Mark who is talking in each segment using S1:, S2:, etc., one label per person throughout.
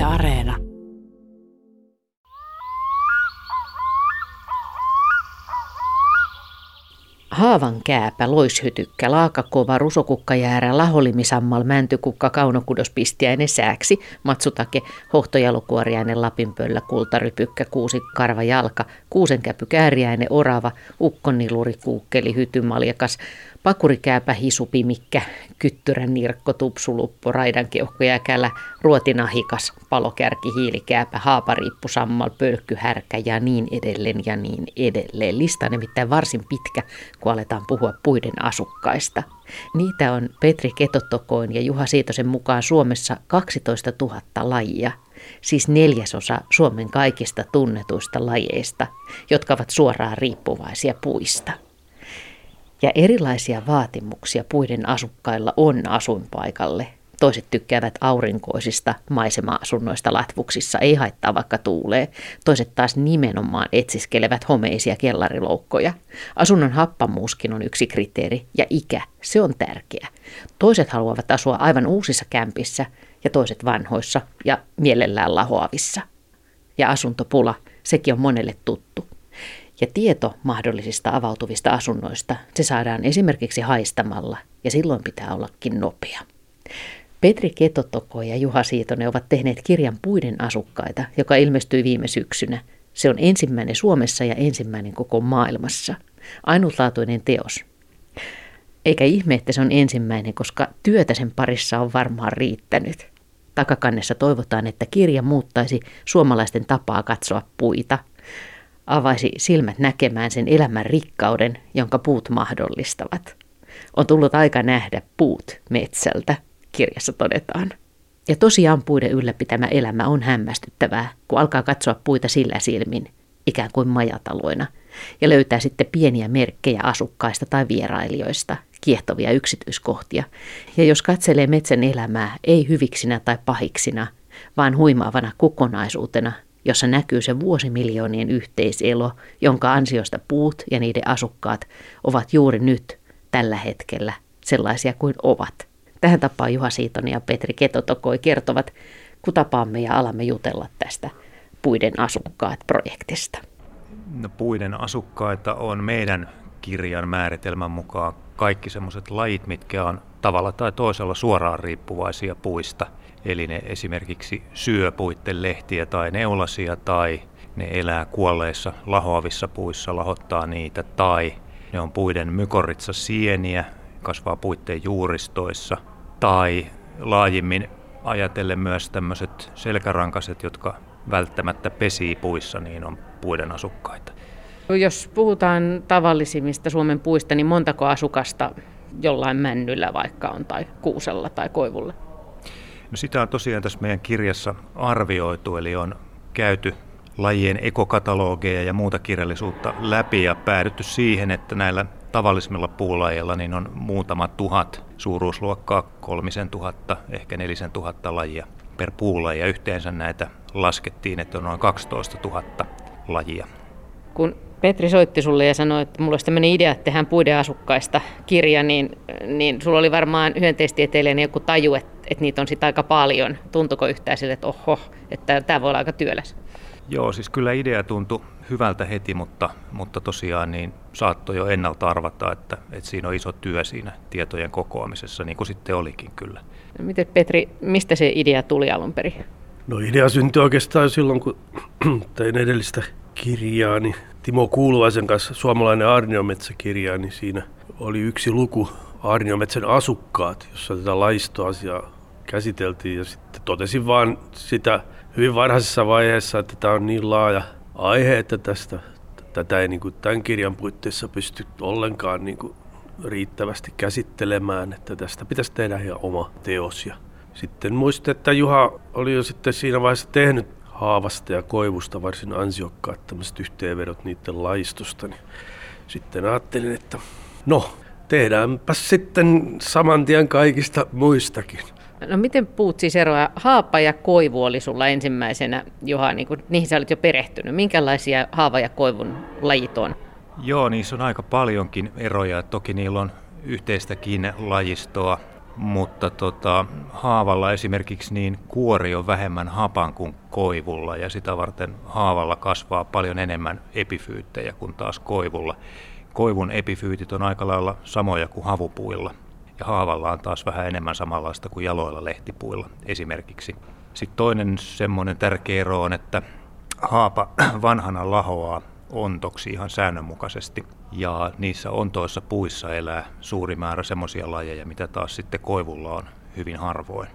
S1: Yle Areena.
S2: Haavan kääpä, loishytykkä, laakakova, rusokukkajäärä, laholimisammal, mäntykukka, kaunokudospistiäinen sääksi, matsutake, hohtojalokuoriainen, lapinpöllä, kultarypykkä, kuusi, karva, jalka, kuusenkäpy, kääriäinen, orava, ukkoniluri, kuukkeli, hytymaljakas, Pakurikääpä, hisupimikkä, kyttyrän nirkko, tupsuluppo, raidankeuhko, jäkälä, ruotinahikas, palokärki, hiilikääpä, haapariippu, sammal, pölkky, härkä ja niin edelleen ja niin edelleen. Lista on nimittäin varsin pitkä, kun aletaan puhua puiden asukkaista. Niitä on Petri Ketotokoin ja Juha Siitosen mukaan Suomessa 12 000 lajia, siis neljäsosa Suomen kaikista tunnetuista lajeista, jotka ovat suoraan riippuvaisia puista. Ja erilaisia vaatimuksia puiden asukkailla on asuinpaikalle. Toiset tykkäävät aurinkoisista maisema-asunnoista latvuksissa, ei haittaa vaikka tuulee. Toiset taas nimenomaan etsiskelevät homeisia kellariloukkoja. Asunnon happamuuskin on yksi kriteeri, ja ikä, se on tärkeä. Toiset haluavat asua aivan uusissa kämpissä, ja toiset vanhoissa ja mielellään lahoavissa. Ja asuntopula, sekin on monelle tuttu. Ja tieto mahdollisista avautuvista asunnoista, se saadaan esimerkiksi haistamalla, ja silloin pitää ollakin nopea. Petri Ketotoko ja Juha Siitonen ovat tehneet kirjan Puiden asukkaita, joka ilmestyi viime syksynä. Se on ensimmäinen Suomessa ja ensimmäinen koko maailmassa. Ainutlaatuinen teos. Eikä ihme, että se on ensimmäinen, koska työtä sen parissa on varmaan riittänyt. Takakannessa toivotaan, että kirja muuttaisi suomalaisten tapaa katsoa puita – avaisi silmät näkemään sen elämän rikkauden, jonka puut mahdollistavat. On tullut aika nähdä puut metsältä, kirjassa todetaan. Ja tosiaan puiden ylläpitämä elämä on hämmästyttävää, kun alkaa katsoa puita sillä silmin, ikään kuin majataloina, ja löytää sitten pieniä merkkejä asukkaista tai vierailijoista, kiehtovia yksityiskohtia. Ja jos katselee metsän elämää ei hyviksinä tai pahiksina, vaan huimaavana kokonaisuutena, jossa näkyy se vuosimiljoonien yhteiselo, jonka ansiosta puut ja niiden asukkaat ovat juuri nyt, tällä hetkellä, sellaisia kuin ovat. Tähän tapaan Juha Siitonen ja Petri Ketotokoi kertovat, kun tapaamme ja alamme jutella tästä puiden asukkaat-projektista.
S3: No, puiden asukkaita on meidän kirjan määritelmän mukaan kaikki sellaiset lajit, mitkä on tavalla tai toisella suoraan riippuvaisia puista – Eli ne esimerkiksi syö puitten lehtiä tai neulasia tai ne elää kuolleissa lahoavissa puissa, lahottaa niitä tai ne on puiden mykorritsa sieniä, kasvaa puitteen juuristoissa tai laajimmin ajatellen myös tämmöiset selkärankaset, jotka välttämättä pesii puissa, niin on puiden asukkaita.
S2: Jos puhutaan tavallisimmista Suomen puista, niin montako asukasta jollain männyllä vaikka on tai kuusella tai koivulla?
S3: No sitä on tosiaan tässä meidän kirjassa arvioitu, eli on käyty lajien ekokatalogeja ja muuta kirjallisuutta läpi ja päädytty siihen, että näillä tavallisemmilla puulajeilla niin on muutama tuhat suuruusluokkaa, kolmisen tuhatta, ehkä nelisen tuhatta lajia per puulaji ja yhteensä näitä laskettiin, että on noin 12 000 lajia.
S2: Kun Petri soitti sulle ja sanoi, että mulla olisi tämmöinen idea, että tehdään puiden asukkaista kirja, niin, niin sulla oli varmaan hyönteistieteilijän joku taju, että, että niitä on sitten aika paljon. Tuntuko yhtään sille, että oho, että tämä voi olla aika työläs?
S3: Joo, siis kyllä idea tuntui hyvältä heti, mutta, mutta tosiaan niin saattoi jo ennalta arvata, että, että siinä on iso työ siinä tietojen kokoamisessa, niin kuin sitten olikin kyllä.
S2: Miten Petri, mistä se idea tuli alun perin?
S4: No idea syntyi oikeastaan silloin, kun tein edellistä kirjaa, niin Timo Kuuluvaisen kanssa suomalainen Arniometsäkirja, niin siinä oli yksi luku Arniometsän asukkaat, jossa tätä laistoasiaa käsiteltiin ja sitten totesin vaan sitä hyvin varhaisessa vaiheessa, että tämä on niin laaja aihe, että tästä, tätä ei niin kuin tämän kirjan puitteissa pysty ollenkaan niin kuin riittävästi käsittelemään, että tästä pitäisi tehdä ihan oma teos. Ja sitten muistin, että Juha oli jo sitten siinä vaiheessa tehnyt haavasta ja koivusta varsin ansiokkaat tämmöiset yhteenvedot niiden laistosta. Niin sitten ajattelin, että no, tehdäänpä sitten saman tien kaikista muistakin.
S2: No miten puut siis eroa? Haapa ja koivu oli sulla ensimmäisenä, Juha, niin kuin, niihin sä olet jo perehtynyt. Minkälaisia haava ja koivun lajit on?
S3: Joo, niissä on aika paljonkin eroja. Toki niillä on yhteistäkin lajistoa. mutta tota, haavalla esimerkiksi niin kuori on vähemmän hapan kuin koivulla ja sitä varten haavalla kasvaa paljon enemmän epifyyttejä kuin taas koivulla. Koivun epifyytit on aika lailla samoja kuin havupuilla ja haavalla on taas vähän enemmän samanlaista kuin jaloilla lehtipuilla esimerkiksi. Sitten toinen semmoinen tärkeä ero on, että haapa vanhana lahoaa ontoksi ihan säännönmukaisesti. Ja niissä ontoissa puissa elää suuri määrä semmoisia lajeja, mitä taas sitten koivulla on hyvin harvoin.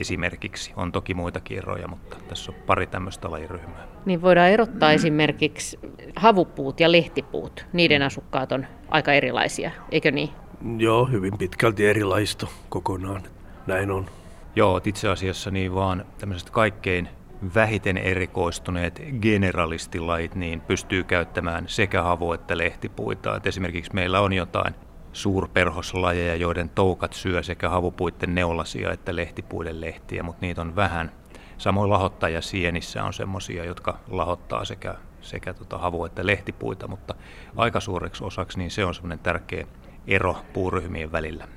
S3: Esimerkiksi on toki muitakin eroja, mutta tässä on pari tämmöistä lajiryhmää.
S2: Niin voidaan erottaa esimerkiksi havupuut ja lehtipuut. Niiden asukkaat on aika erilaisia, eikö niin?
S4: Joo, hyvin pitkälti erilaista kokonaan. Näin on.
S3: Joo, itse asiassa niin vaan tämmöiset kaikkein vähiten erikoistuneet generalistilait niin pystyy käyttämään sekä havu- että lehtipuita. Et esimerkiksi meillä on jotain suurperhoslajeja, joiden toukat syö sekä havupuitten neulasia että lehtipuiden lehtiä, mutta niitä on vähän. Samoin lahottaja sienissä on semmoisia, jotka lahottaa sekä, sekä tota havu- että lehtipuita, mutta aika suureksi osaksi niin se on semmoinen tärkeä ero puuryhmien välillä.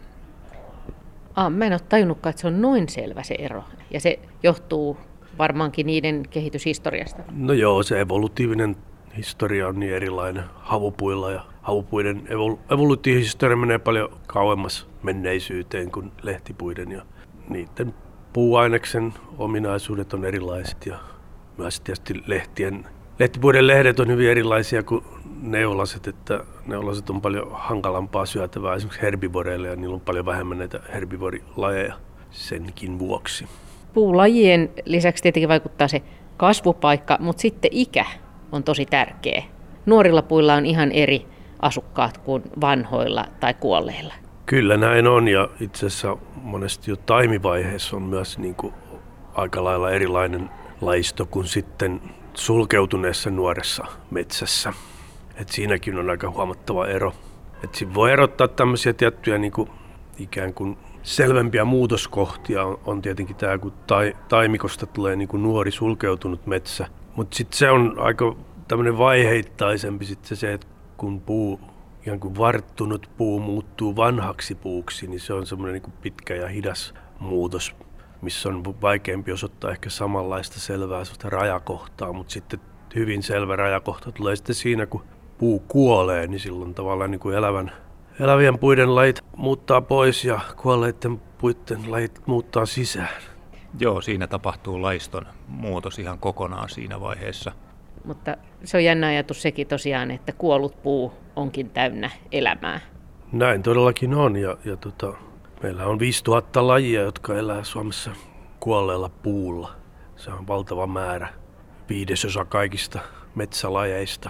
S2: Ah, mä en ole tajunnutkaan, että se on noin selvä se ero. Ja se johtuu varmaankin niiden kehityshistoriasta.
S4: No joo, se evolutiivinen historia on niin erilainen havupuilla ja havupuiden evol- evolutiivihistoria menee paljon kauemmas menneisyyteen kuin lehtipuiden ja niiden puuaineksen ominaisuudet on erilaiset ja myös tietysti lehtien, lehtipuiden lehdet on hyvin erilaisia kuin neulaset, että neulaset on paljon hankalampaa syötävää esimerkiksi herbivoreille ja niillä on paljon vähemmän näitä herbivorilajeja senkin vuoksi.
S2: Puulajien lisäksi tietenkin vaikuttaa se kasvupaikka, mutta sitten ikä on tosi tärkeä. Nuorilla puilla on ihan eri asukkaat kuin vanhoilla tai kuolleilla.
S4: Kyllä näin on ja itse asiassa monesti jo taimivaiheessa on myös niin kuin aika lailla erilainen laisto kuin sitten sulkeutuneessa nuoressa metsässä. Et siinäkin on aika huomattava ero. Et siinä voi erottaa tämmöisiä tiettyjä niin kuin ikään kuin selvempiä muutoskohtia on, on tietenkin tämä, kun tai, taimikosta tulee niin kuin nuori sulkeutunut metsä. Mutta sitten se on aika tämmöinen vaiheittaisempi sitten se, että kun puu, ihan kuin varttunut puu muuttuu vanhaksi puuksi, niin se on semmoinen niin kuin pitkä ja hidas muutos, missä on vaikeampi osoittaa ehkä samanlaista selvää rajakohtaa, mutta sitten hyvin selvä rajakohta tulee sitten siinä, kun puu kuolee, niin silloin tavallaan niin kuin elävän, elävien puiden lajit muuttaa pois ja kuolleiden puiden lajit muuttaa sisään.
S3: Joo, siinä tapahtuu laiston muutos ihan kokonaan siinä vaiheessa.
S2: Mutta se on jännä ajatus sekin tosiaan, että kuollut puu onkin täynnä elämää.
S4: Näin todellakin on ja, ja tota, meillä on 5000 lajia, jotka elää Suomessa kuolleella puulla. Se on valtava määrä, viidesosa kaikista metsälajeista.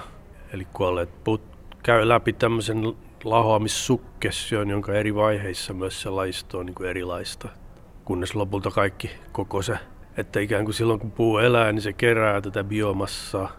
S4: Eli kuolleet puut käy läpi tämmöisen lahoamissukkession, jonka eri vaiheissa myös se laisto on niin kuin erilaista. Kunnes lopulta kaikki koko se, että ikään kuin silloin kun puu elää, niin se kerää tätä biomassaa.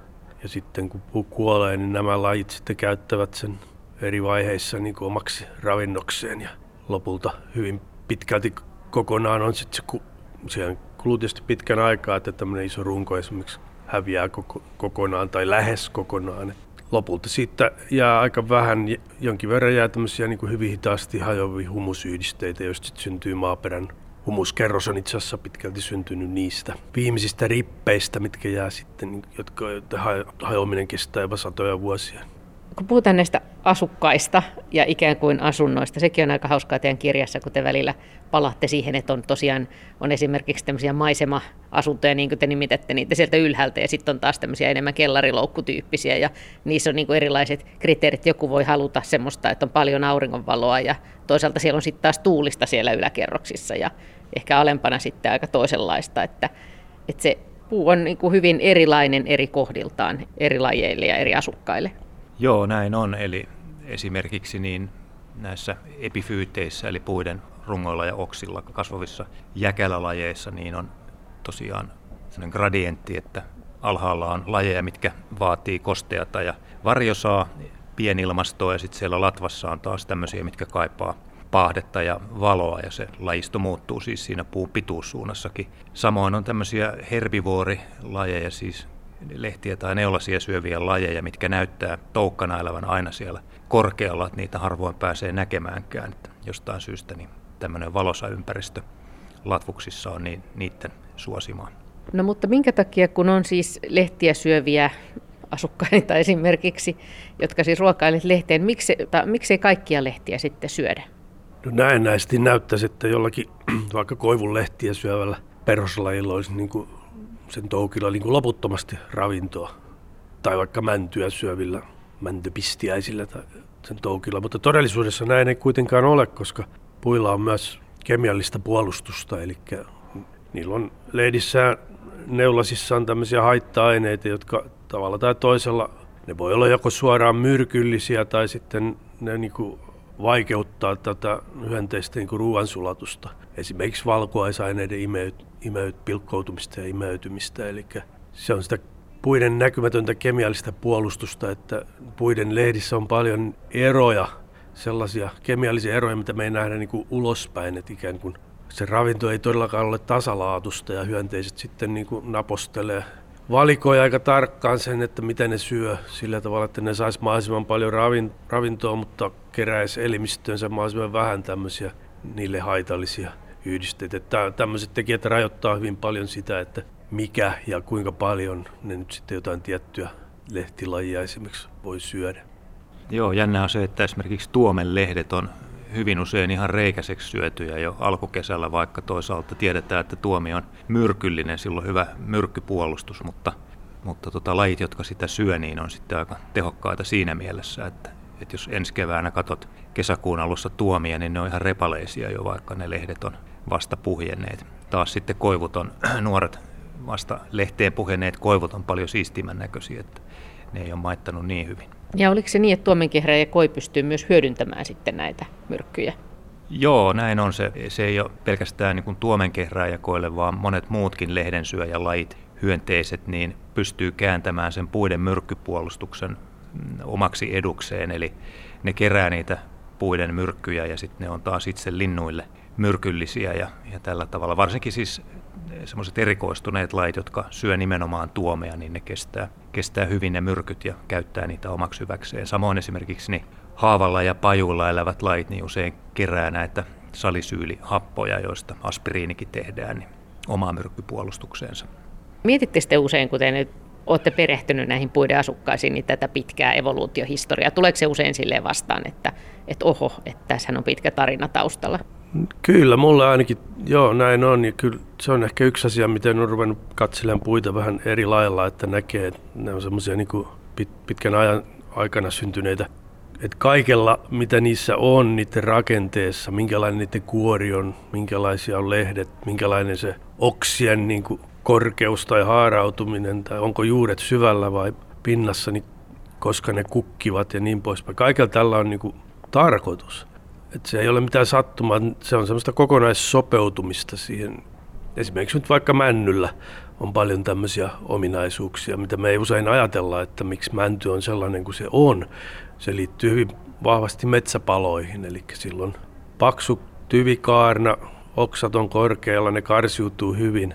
S4: Ja sitten kun puu kuolee, niin nämä lajit sitten käyttävät sen eri vaiheissa niin kuin omaksi ravinnokseen. Ja lopulta hyvin pitkälti kokonaan on sitten se, siihen kuluu tietysti pitkän aikaa, että tämmöinen iso runko esimerkiksi häviää koko, kokonaan tai lähes kokonaan lopulta siitä jää aika vähän, jonkin verran jää tämmöisiä niin kuin hyvin hitaasti hajoavia humusyhdisteitä, joista sitten syntyy maaperän humuskerros on itse asiassa pitkälti syntynyt niistä viimeisistä rippeistä, mitkä jää sitten, jotka hajoaminen kestää jopa satoja vuosia.
S2: Kun puhutaan näistä asukkaista ja ikään kuin asunnoista, sekin on aika hauskaa teidän kirjassa, kun te välillä palatte siihen, että on tosiaan on esimerkiksi tämmöisiä maisema-asuntoja, niin kuin te nimitätte niitä sieltä ylhäältä, ja sitten on taas tämmöisiä enemmän kellariloukkutyyppisiä, ja niissä on niin kuin erilaiset kriteerit. Joku voi haluta semmoista, että on paljon auringonvaloa, ja toisaalta siellä on sitten taas tuulista siellä yläkerroksissa, ja ehkä alempana sitten aika toisenlaista, että, että se puu on niin kuin hyvin erilainen eri kohdiltaan eri lajeille ja eri asukkaille.
S3: Joo, näin on. Eli esimerkiksi niin näissä epifyyteissä, eli puiden rungoilla ja oksilla kasvavissa jäkälälajeissa, niin on tosiaan sellainen gradientti, että alhaalla on lajeja, mitkä vaatii kosteata ja varjosaa, pienilmastoa, ja sitten siellä latvassa on taas tämmöisiä, mitkä kaipaa paahdetta ja valoa, ja se lajisto muuttuu siis siinä puun pituussuunnassakin. Samoin on tämmöisiä herbivoorilajeja, siis lehtiä tai neulasia syöviä lajeja, mitkä näyttää toukkana elävän aina siellä korkealla, että niitä harvoin pääsee näkemäänkään. Että jostain syystä niin tämmöinen valosa ympäristö latvuksissa on niin niiden suosimaa.
S2: No mutta minkä takia, kun on siis lehtiä syöviä asukkaita esimerkiksi, jotka siis ruokailevat lehteen, miksi, ta, miksei kaikkia lehtiä sitten syödä?
S4: No näennäisesti näyttäisi, että jollakin vaikka koivun lehtiä syövällä perhoslajilla olisi niin kuin sen toukilla niin kuin loputtomasti ravintoa. Tai vaikka mäntyä syövillä mäntypistiäisillä tai sen toukilla. Mutta todellisuudessa näin ei kuitenkaan ole, koska puilla on myös kemiallista puolustusta, eli niillä on lehdissään neulasissaan tämmöisiä haitta-aineita, jotka tavalla tai toisella, ne voi olla joko suoraan myrkyllisiä tai sitten ne niin kuin vaikeuttaa tätä hyönteisten niin ruoansulatusta. Esimerkiksi valkuaisaineiden imeyt, imeyt, pilkkoutumista ja imeytymistä. Eli se on sitä puiden näkymätöntä kemiallista puolustusta, että puiden lehdissä on paljon eroja, sellaisia kemiallisia eroja, mitä me ei nähdä niin kuin ulospäin, että ikään kuin se ravinto ei todellakaan ole tasalaatusta ja hyönteiset sitten niin kuin napostelee valikoi aika tarkkaan sen, että miten ne syö sillä tavalla, että ne saisi mahdollisimman paljon ravintoa, mutta keräisi elimistöönsä mahdollisimman vähän tämmöisiä niille haitallisia yhdisteitä. Tämmöiset tekijät rajoittaa hyvin paljon sitä, että mikä ja kuinka paljon ne nyt sitten jotain tiettyä lehtilajia esimerkiksi voi syödä.
S3: Joo, jännä on se, että esimerkiksi tuomen lehdet on hyvin usein ihan reikäiseksi syötyjä jo alkukesällä, vaikka toisaalta tiedetään, että tuomi on myrkyllinen, silloin hyvä myrkkypuolustus, mutta, mutta tota, lajit, jotka sitä syö, niin on sitten aika tehokkaita siinä mielessä, että, että jos ensi keväänä katot kesäkuun alussa tuomia, niin ne on ihan repaleisia jo, vaikka ne lehdet on vasta puhjenneet. Taas sitten koivut on, nuoret vasta lehteen puhenneet koivut on paljon siistimän näköisiä, että ne ei ole maittanut niin hyvin.
S2: Ja oliko se niin, että tuomenkehrä koi pystyy myös hyödyntämään sitten näitä myrkkyjä?
S3: Joo, näin on se. Se ei ole pelkästään niin tuomenkehrääjäkoille, vaan monet muutkin lehdensyöjälajit, hyönteiset, niin pystyy kääntämään sen puiden myrkkypuolustuksen mm, omaksi edukseen. Eli ne kerää niitä puiden myrkkyjä ja sitten ne on taas itse linnuille myrkyllisiä ja, ja tällä tavalla. Varsinkin siis semmoiset erikoistuneet lait, jotka syö nimenomaan tuomea, niin ne kestää, kestää hyvin ne myrkyt ja käyttää niitä omaksi hyväkseen. Samoin esimerkiksi niin haavalla ja pajuilla elävät lait niin usein kerää näitä salisyylihappoja, joista aspiriinikin tehdään, niin omaa myrkkypuolustukseensa.
S2: Mietitte sitten usein, kuten nyt olette perehtynyt näihin puiden asukkaisiin, niin tätä pitkää evoluutiohistoriaa. Tuleeko se usein silleen vastaan, että, että oho, että tässä on pitkä tarina taustalla?
S4: Kyllä, mulle ainakin, joo näin on. Ja kyllä se on ehkä yksi asia, miten on ruvennut katselemaan puita vähän eri lailla, että näkee, että ne on semmoisia niin pit, pitkän ajan aikana syntyneitä. Että kaikella, mitä niissä on, niiden rakenteessa, minkälainen niiden kuori on, minkälaisia on lehdet, minkälainen se oksien niin kuin korkeus tai haarautuminen, tai onko juuret syvällä vai pinnassa, niin koska ne kukkivat ja niin poispäin. Kaikella tällä on niin kuin tarkoitus. Et se ei ole mitään sattumaa, se on semmoista kokonaissopeutumista siihen. Esimerkiksi nyt vaikka männyllä on paljon tämmöisiä ominaisuuksia, mitä me ei usein ajatella, että miksi mänty on sellainen kuin se on. Se liittyy hyvin vahvasti metsäpaloihin, eli silloin paksu tyvikaarna, oksat on korkealla, ne karsiutuu hyvin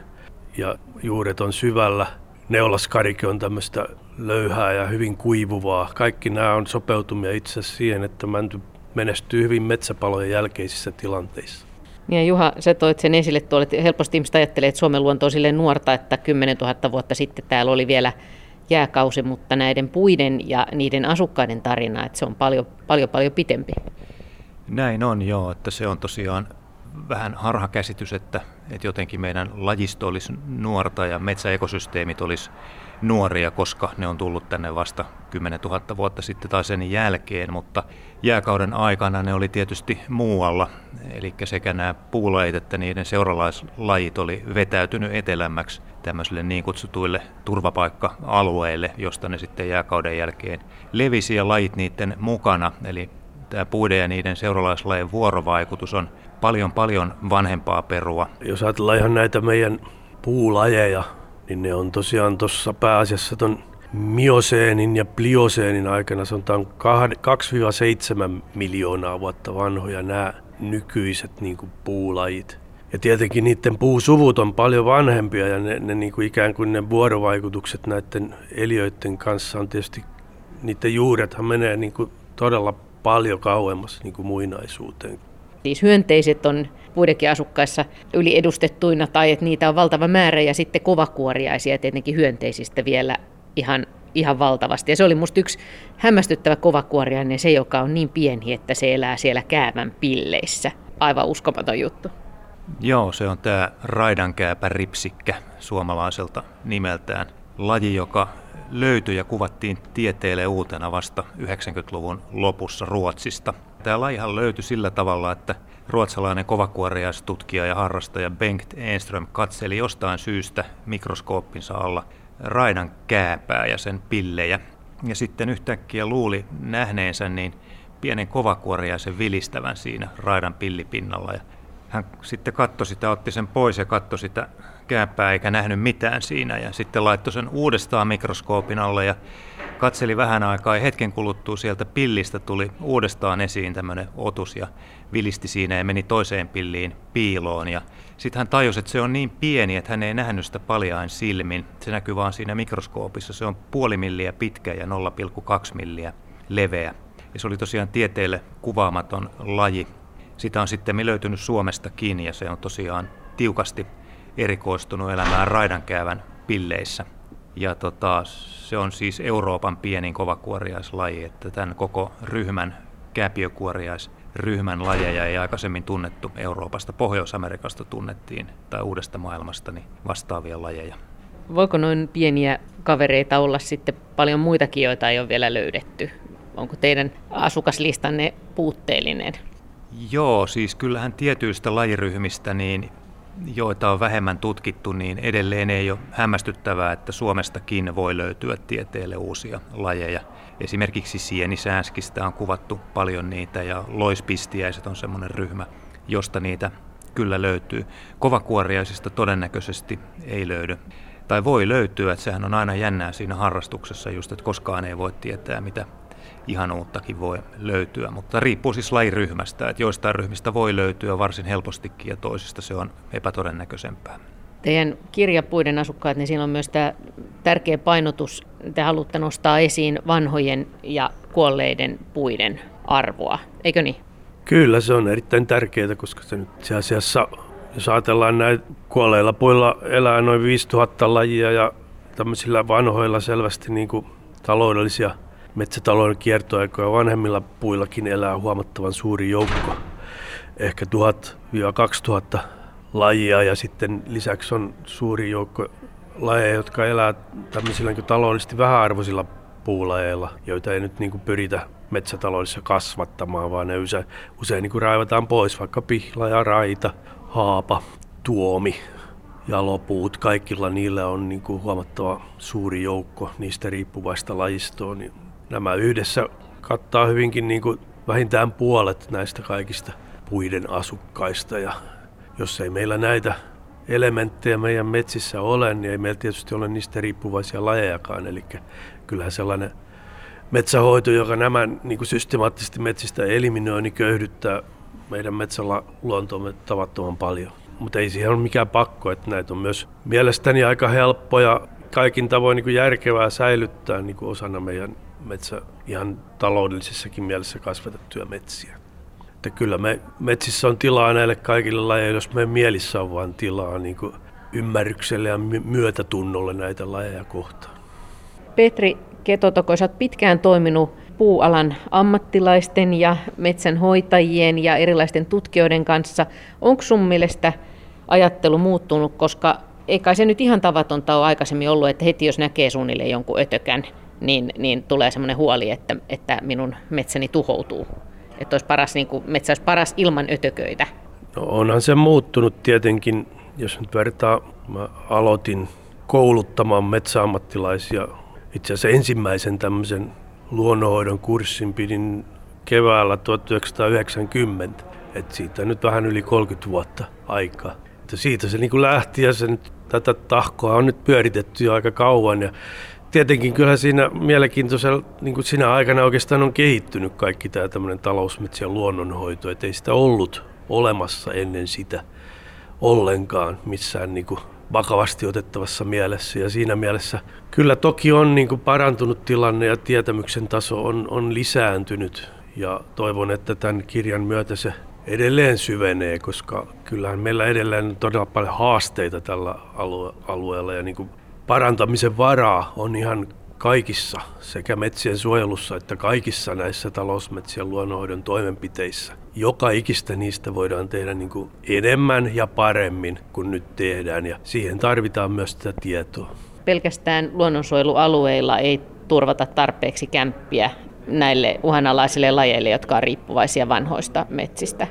S4: ja juuret on syvällä. Neulaskarike on tämmöistä löyhää ja hyvin kuivuvaa. Kaikki nämä on sopeutumia itse siihen, että mänty menestyy hyvin metsäpalojen jälkeisissä tilanteissa.
S2: Niin ja Juha, sä toit sen esille tuolle, että helposti ihmiset ajattelee, että Suomen luonto on silleen nuorta, että 10 000 vuotta sitten täällä oli vielä jääkausi, mutta näiden puiden ja niiden asukkaiden tarina, että se on paljon, paljon, paljon pitempi.
S3: Näin on joo, että se on tosiaan vähän harhakäsitys, että, että jotenkin meidän lajisto olisi nuorta ja metsäekosysteemit olisi nuoria, koska ne on tullut tänne vasta 10 000 vuotta sitten tai sen jälkeen, mutta jääkauden aikana ne oli tietysti muualla, eli sekä nämä puulajit että niiden seuralaislajit oli vetäytynyt etelämmäksi tämmöisille niin kutsutuille turvapaikka-alueille, josta ne sitten jääkauden jälkeen levisi ja lajit niiden mukana, eli tämä puiden ja niiden seuralaislajien vuorovaikutus on paljon paljon vanhempaa perua.
S4: Jos ajatellaan ihan näitä meidän puulajeja, niin ne on tosiaan tuossa pääasiassa ton mioseenin ja plioseenin aikana, sanotaan 2-7 miljoonaa vuotta vanhoja nämä nykyiset niin kuin puulajit. Ja tietenkin niiden puusuvut on paljon vanhempia ja ne, ne niin kuin ikään kuin ne vuorovaikutukset näiden eliöiden kanssa on tietysti, niiden juurethan menee niin kuin todella paljon kauemmas niin kuin muinaisuuteen.
S2: Siis hyönteiset on puidenkin asukkaissa yliedustettuina tai että niitä on valtava määrä ja sitten kovakuoriaisia tietenkin hyönteisistä vielä ihan, ihan valtavasti. Ja se oli musta yksi hämmästyttävä kovakuoriainen, se joka on niin pieni, että se elää siellä käävän pilleissä. Aivan uskomaton juttu.
S3: Joo, se on tämä raidankääpä ripsikkä suomalaiselta nimeltään. Laji, joka löytyi ja kuvattiin tieteelle uutena vasta 90-luvun lopussa Ruotsista. Tämä lajihan löytyi sillä tavalla, että ruotsalainen kovakuoriaistutkija ja harrastaja Bengt Enström katseli jostain syystä mikroskooppinsa alla raidan kääpää ja sen pillejä. Ja sitten yhtäkkiä luuli nähneensä niin pienen kovakuoriaisen vilistävän siinä raidan pillipinnalla. Ja hän sitten katsoi sitä, otti sen pois ja katsoi sitä kääpää eikä nähnyt mitään siinä. Ja sitten laittoi sen uudestaan mikroskoopin alle ja katseli vähän aikaa ja hetken kuluttua sieltä pillistä tuli uudestaan esiin tämmöinen otus ja vilisti siinä ja meni toiseen pilliin piiloon. Ja sitten hän tajusi, että se on niin pieni, että hän ei nähnyt sitä paljain silmin. Se näkyy vaan siinä mikroskoopissa. Se on puoli milliä pitkä ja 0,2 milliä leveä. Ja se oli tosiaan tieteelle kuvaamaton laji. Sitä on sitten löytynyt Suomestakin ja se on tosiaan tiukasti erikoistunut elämään raidankäävän pilleissä. Ja tota, se on siis Euroopan pienin kovakuoriaislaji, että tämän koko ryhmän, kääpiökuoriaisryhmän lajeja ei aikaisemmin tunnettu Euroopasta. Pohjois-Amerikasta tunnettiin tai uudesta maailmasta niin vastaavia lajeja.
S2: Voiko noin pieniä kavereita olla sitten paljon muitakin, joita ei ole vielä löydetty? Onko teidän asukaslistanne puutteellinen?
S3: Joo, siis kyllähän tietyistä lajiryhmistä niin joita on vähemmän tutkittu, niin edelleen ei ole hämmästyttävää, että Suomestakin voi löytyä tieteelle uusia lajeja. Esimerkiksi sienisääskistä on kuvattu paljon niitä ja loispistiäiset on semmoinen ryhmä, josta niitä kyllä löytyy. Kovakuoriaisista todennäköisesti ei löydy. Tai voi löytyä, että sehän on aina jännää siinä harrastuksessa just, että koskaan ei voi tietää, mitä ihanuuttakin voi löytyä, mutta riippuu siis lajiryhmästä, että joistain ryhmistä voi löytyä varsin helpostikin ja toisista se on epätodennäköisempää.
S2: Teidän kirjapuiden asukkaat, niin siinä on myös tämä tärkeä painotus, te haluatte nostaa esiin vanhojen ja kuolleiden puiden arvoa, eikö niin?
S4: Kyllä, se on erittäin tärkeää, koska se nyt itse asiassa, jos ajatellaan näitä kuolleilla puilla elää noin 5000 lajia ja tämmöisillä vanhoilla selvästi niin kuin taloudellisia metsätalouden kiertoaikoja vanhemmilla puillakin elää huomattavan suuri joukko, ehkä 1000-2000 lajia ja sitten lisäksi on suuri joukko lajeja, jotka elää tämmöisillä niin taloudellisesti vähäarvoisilla puulajeilla, joita ei nyt niin kuin pyritä metsätaloudessa kasvattamaan, vaan ne usein, usein niin kuin raivataan pois, vaikka pihla ja raita, haapa, tuomi, jalopuut, kaikilla niillä on niin kuin huomattava suuri joukko niistä riippuvaista lajistoa, niin nämä yhdessä kattaa hyvinkin niin kuin vähintään puolet näistä kaikista puiden asukkaista. Ja jos ei meillä näitä elementtejä meidän metsissä ole, niin ei meillä tietysti ole niistä riippuvaisia lajejakaan. Eli kyllähän sellainen metsähoito, joka nämä niin kuin systemaattisesti metsistä eliminoi, niin köyhdyttää meidän metsällä luontoamme tavattoman paljon. Mutta ei siihen ole mikään pakko, että näitä on myös mielestäni aika helppoja kaikin tavoin niin kuin järkevää säilyttää niin kuin osana meidän metsä ihan taloudellisessakin mielessä kasvatettuja metsiä. Että kyllä me metsissä on tilaa näille kaikille lajeille, jos meidän mielissä on vain tilaa niin kuin ymmärrykselle ja myötätunnolle näitä lajeja kohtaan.
S2: Petri Ketotoko, olet pitkään toiminut puualan ammattilaisten ja metsänhoitajien ja erilaisten tutkijoiden kanssa. Onko sun mielestä ajattelu muuttunut, koska ei kai se nyt ihan tavatonta ole aikaisemmin ollut, että heti jos näkee suunnilleen jonkun ötökän, niin, niin tulee semmoinen huoli, että, että minun metsäni tuhoutuu. Että olisi paras, niin kuin, metsä olisi paras ilman ötököitä.
S4: No onhan se muuttunut tietenkin, jos nyt vertaa, mä aloitin kouluttamaan metsäammattilaisia. Itse asiassa ensimmäisen tämmöisen luonnonhoidon kurssin pidin keväällä 1990. Et siitä nyt vähän yli 30 vuotta aikaa. Että siitä se niin lähti ja se nyt, tätä tahkoa on nyt pyöritetty jo aika kauan. Ja tietenkin kyllä siinä mielenkiintoisella, niin kuin siinä aikana oikeastaan on kehittynyt kaikki tämä tämmöinen talousmetsien luonnonhoito, että ei sitä ollut olemassa ennen sitä ollenkaan missään niin kuin vakavasti otettavassa mielessä. Ja siinä mielessä kyllä toki on niin kuin parantunut tilanne ja tietämyksen taso on, on lisääntynyt. Ja toivon, että tämän kirjan myötä se edelleen syvenee, koska kyllähän meillä edelleen on todella paljon haasteita tällä alue- alueella ja niin kuin parantamisen varaa on ihan kaikissa, sekä metsien suojelussa että kaikissa näissä talousmetsien luonnonhoidon toimenpiteissä. Joka ikistä niistä voidaan tehdä niin kuin enemmän ja paremmin kuin nyt tehdään ja siihen tarvitaan myös sitä tietoa.
S2: Pelkästään luonnonsuojelualueilla ei turvata tarpeeksi kämppiä näille uhanalaisille lajeille, jotka on riippuvaisia vanhoista metsistä.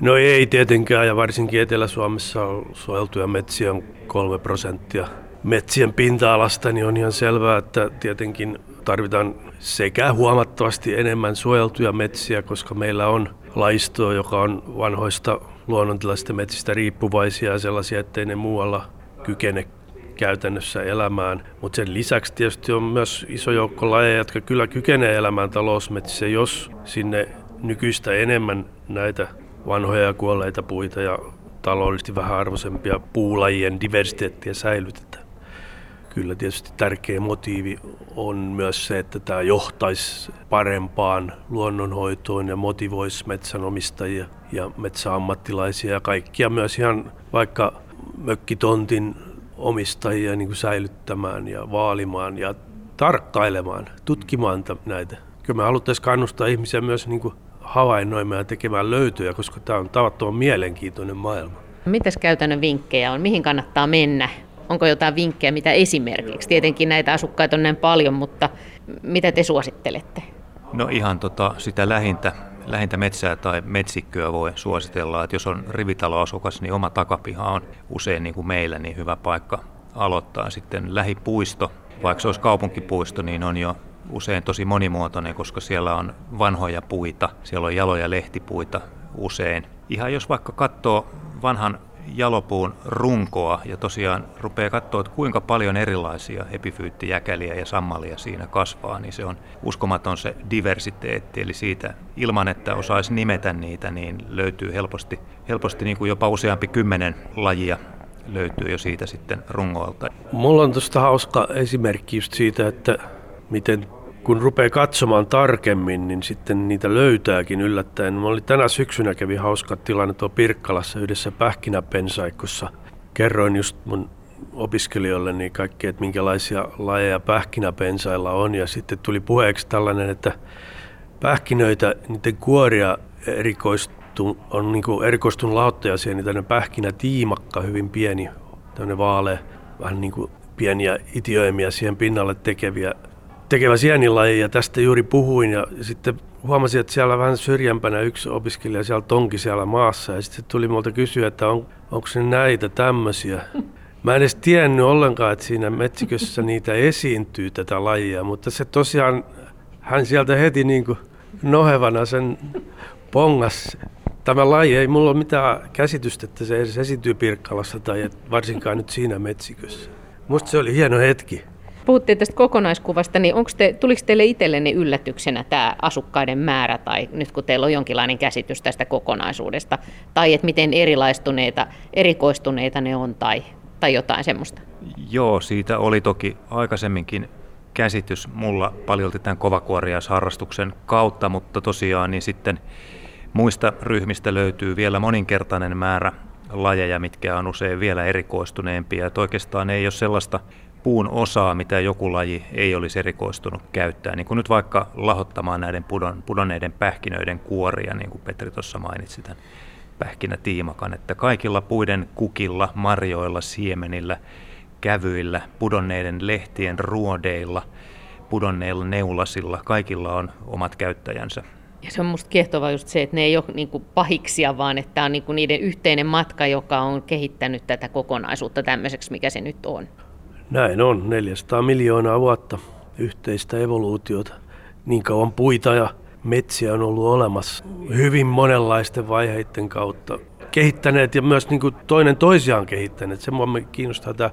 S4: No ei tietenkään, ja varsinkin Etelä-Suomessa on suojeltuja metsiä on kolme prosenttia metsien pinta-alasta, niin on ihan selvää, että tietenkin tarvitaan sekä huomattavasti enemmän suojeltuja metsiä, koska meillä on laistoa, joka on vanhoista luonnontilaisista metsistä riippuvaisia ja sellaisia, ettei ne muualla kykene käytännössä elämään. Mutta sen lisäksi tietysti on myös iso joukko lajeja, jotka kyllä kykenee elämään talousmetsissä, jos sinne nykyistä enemmän näitä vanhoja ja kuolleita puita ja taloudellisesti vähän arvoisempia puulajien diversiteettiä säilytetään. Kyllä tietysti tärkeä motiivi on myös se, että tämä johtaisi parempaan luonnonhoitoon ja motivoisi metsänomistajia ja metsäammattilaisia ja kaikkia myös ihan vaikka mökkitontin omistajia niin kuin säilyttämään ja vaalimaan ja tarkkailemaan, tutkimaan näitä. Kyllä me haluttaisiin kannustaa ihmisiä myös niin kuin havainnoimaan ja tekemään löytöjä, koska tämä on tavattoman mielenkiintoinen maailma.
S2: Mitäs käytännön vinkkejä on? Mihin kannattaa mennä? Onko jotain vinkkejä, mitä esimerkiksi? Tietenkin näitä asukkaita on näin paljon, mutta mitä te suosittelette?
S3: No ihan tota, sitä lähintä, lähintä metsää tai metsikköä voi suositella, että jos on rivitaloasukas, niin oma takapiha on usein niin kuin meillä niin hyvä paikka aloittaa. Sitten lähipuisto, vaikka se olisi kaupunkipuisto, niin on jo usein tosi monimuotoinen, koska siellä on vanhoja puita, siellä on jaloja lehtipuita usein. Ihan jos vaikka katsoo vanhan jalopuun runkoa ja tosiaan rupeaa katsoa, että kuinka paljon erilaisia epifyyttijäkäliä ja sammalia siinä kasvaa, niin se on uskomaton se diversiteetti. Eli siitä ilman, että osaisi nimetä niitä, niin löytyy helposti, helposti niin kuin jopa useampi kymmenen lajia löytyy jo siitä sitten rungoilta.
S4: Mulla on tuosta hauska esimerkki just siitä, että miten kun rupeaa katsomaan tarkemmin, niin sitten niitä löytääkin yllättäen. Mä oli tänä syksynä kävi hauska tilanne tuo Pirkkalassa yhdessä pähkinäpensaikossa. Kerroin just mun opiskelijoille niin kaikki, että minkälaisia lajeja pähkinäpensailla on. Ja sitten tuli puheeksi tällainen, että pähkinöitä, niiden kuoria erikoistu, on niin kuin erikoistunut lauttajasiin, niin tämmöinen pähkinätiimakka, hyvin pieni, tämmöinen vaalea, vähän niin kuin pieniä itioimia siihen pinnalle tekeviä tekevä sienilaji ja tästä juuri puhuin ja sitten huomasin, että siellä vähän syrjempänä yksi opiskelija siellä tonki siellä maassa ja sitten tuli multa kysyä, että on, onko ne näitä tämmöisiä. Mä en edes tiennyt ollenkaan, että siinä metsikössä niitä esiintyy tätä lajia, mutta se tosiaan, hän sieltä heti niin kuin nohevana sen pongas. Tämä laji ei mulla ole mitään käsitystä, että se edes esiintyy Pirkkalassa tai varsinkaan nyt siinä metsikössä. Musta se oli hieno hetki.
S2: Puhuttiin tästä kokonaiskuvasta, niin onko te, tuliko teille itsellenne yllätyksenä tämä asukkaiden määrä, tai nyt kun teillä on jonkinlainen käsitys tästä kokonaisuudesta, tai että miten erilaistuneita, erikoistuneita ne on, tai, tai jotain semmoista?
S3: Joo, siitä oli toki aikaisemminkin käsitys mulla paljolti tämän kovakuoriaisharrastuksen kautta, mutta tosiaan niin sitten muista ryhmistä löytyy vielä moninkertainen määrä lajeja, mitkä on usein vielä erikoistuneempia. Että oikeastaan ei ole sellaista puun osaa, mitä joku laji ei olisi erikoistunut käyttää. Niin kuin nyt vaikka lahottamaan näiden pudon, pudonneiden pähkinöiden kuoria, niin kuin Petri tuossa mainitsi tämän pähkinätiimakan, että kaikilla puiden kukilla, marjoilla, siemenillä, kävyillä, pudonneiden lehtien ruodeilla, pudonneilla neulasilla, kaikilla on omat käyttäjänsä.
S2: Ja se on musta kiehtovaa just se, että ne ei ole niin kuin pahiksia, vaan että tämä on niin kuin niiden yhteinen matka, joka on kehittänyt tätä kokonaisuutta tämmöiseksi, mikä se nyt on.
S4: Näin on, 400 miljoonaa vuotta yhteistä evoluutiota. Niin kauan puita ja metsiä on ollut olemassa hyvin monenlaisten vaiheiden kautta. Kehittäneet ja myös niin kuin toinen toisiaan kehittäneet. Se mua kiinnostaa tämä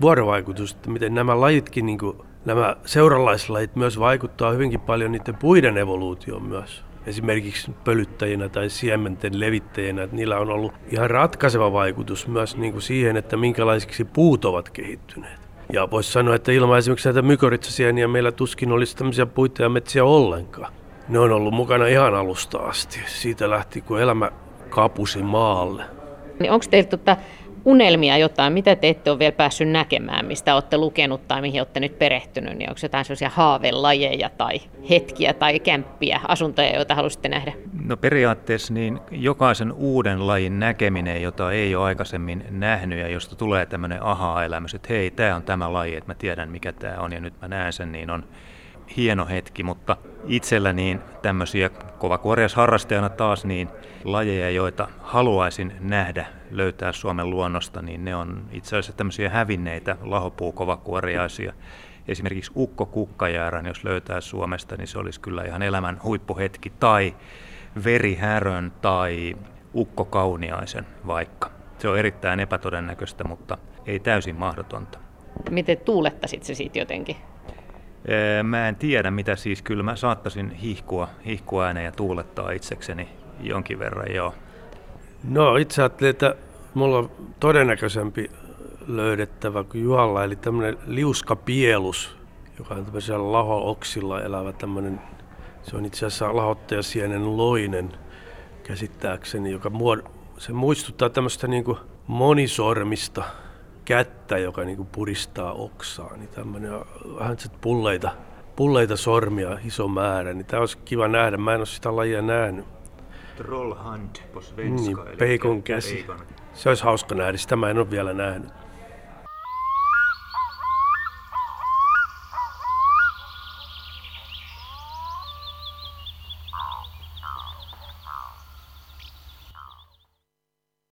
S4: vuorovaikutus, että miten nämä lajitkin, niin kuin, nämä seuralaislajit myös vaikuttaa hyvinkin paljon niiden puiden evoluutioon myös. Esimerkiksi pölyttäjinä tai siementen levittäjinä, että niillä on ollut ihan ratkaiseva vaikutus myös niin kuin siihen, että minkälaisiksi puut ovat kehittyneet. Ja voisi sanoa, että ilman esimerkiksi näitä mykoritsasieniä meillä tuskin olisi tämmöisiä puita ja metsiä ollenkaan. Ne on ollut mukana ihan alusta asti. Siitä lähti, kun elämä kapusi maalle.
S2: Niin onko teillä tota unelmia jotain, mitä te ette ole vielä päässyt näkemään, mistä olette lukenut tai mihin olette nyt perehtynyt, niin onko jotain sellaisia haavelajeja tai hetkiä tai kämppiä, asuntoja, joita haluaisitte nähdä?
S3: No periaatteessa niin jokaisen uuden lajin näkeminen, jota ei ole aikaisemmin nähnyt ja josta tulee tämmöinen aha-elämys, että hei, tämä on tämä laji, että mä tiedän mikä tämä on ja nyt mä näen sen, niin on hieno hetki, mutta itsellä niin tämmöisiä kovakuoriasharrastajana taas niin lajeja, joita haluaisin nähdä löytää Suomen luonnosta, niin ne on itse asiassa tämmöisiä hävinneitä lahopuukovakuoriaisia. Esimerkiksi ukko kukkajäärän, jos löytää Suomesta, niin se olisi kyllä ihan elämän huippuhetki. Tai verihärön tai ukko kauniaisen vaikka. Se on erittäin epätodennäköistä, mutta ei täysin mahdotonta.
S2: Miten tuulettaisit se siitä jotenkin?
S3: Mä en tiedä mitä siis, kyllä mä saattaisin hihkua, hihkua ääneen ja tuulettaa itsekseni jonkin verran, joo.
S4: No itse ajattelin, että mulla on todennäköisempi löydettävä kuin Juhalla, eli tämmöinen liuskapielus, joka on tämmöisellä laho-oksilla elävä tämmöinen, se on itse asiassa lahottajasienen loinen käsittääkseni, joka muod- se muistuttaa tämmöistä niin kuin monisormista kättä, joka niin kuin puristaa oksaa, niin tämmöinen vähän pulleita, pulleita sormia, iso määrä, niin tämä olisi kiva nähdä. Mä en ole sitä lajia nähnyt.
S3: Trollhand på svenska.
S4: Niin, peikon käsi. Se olisi hauska nähdä, sitä mä en ole vielä nähnyt.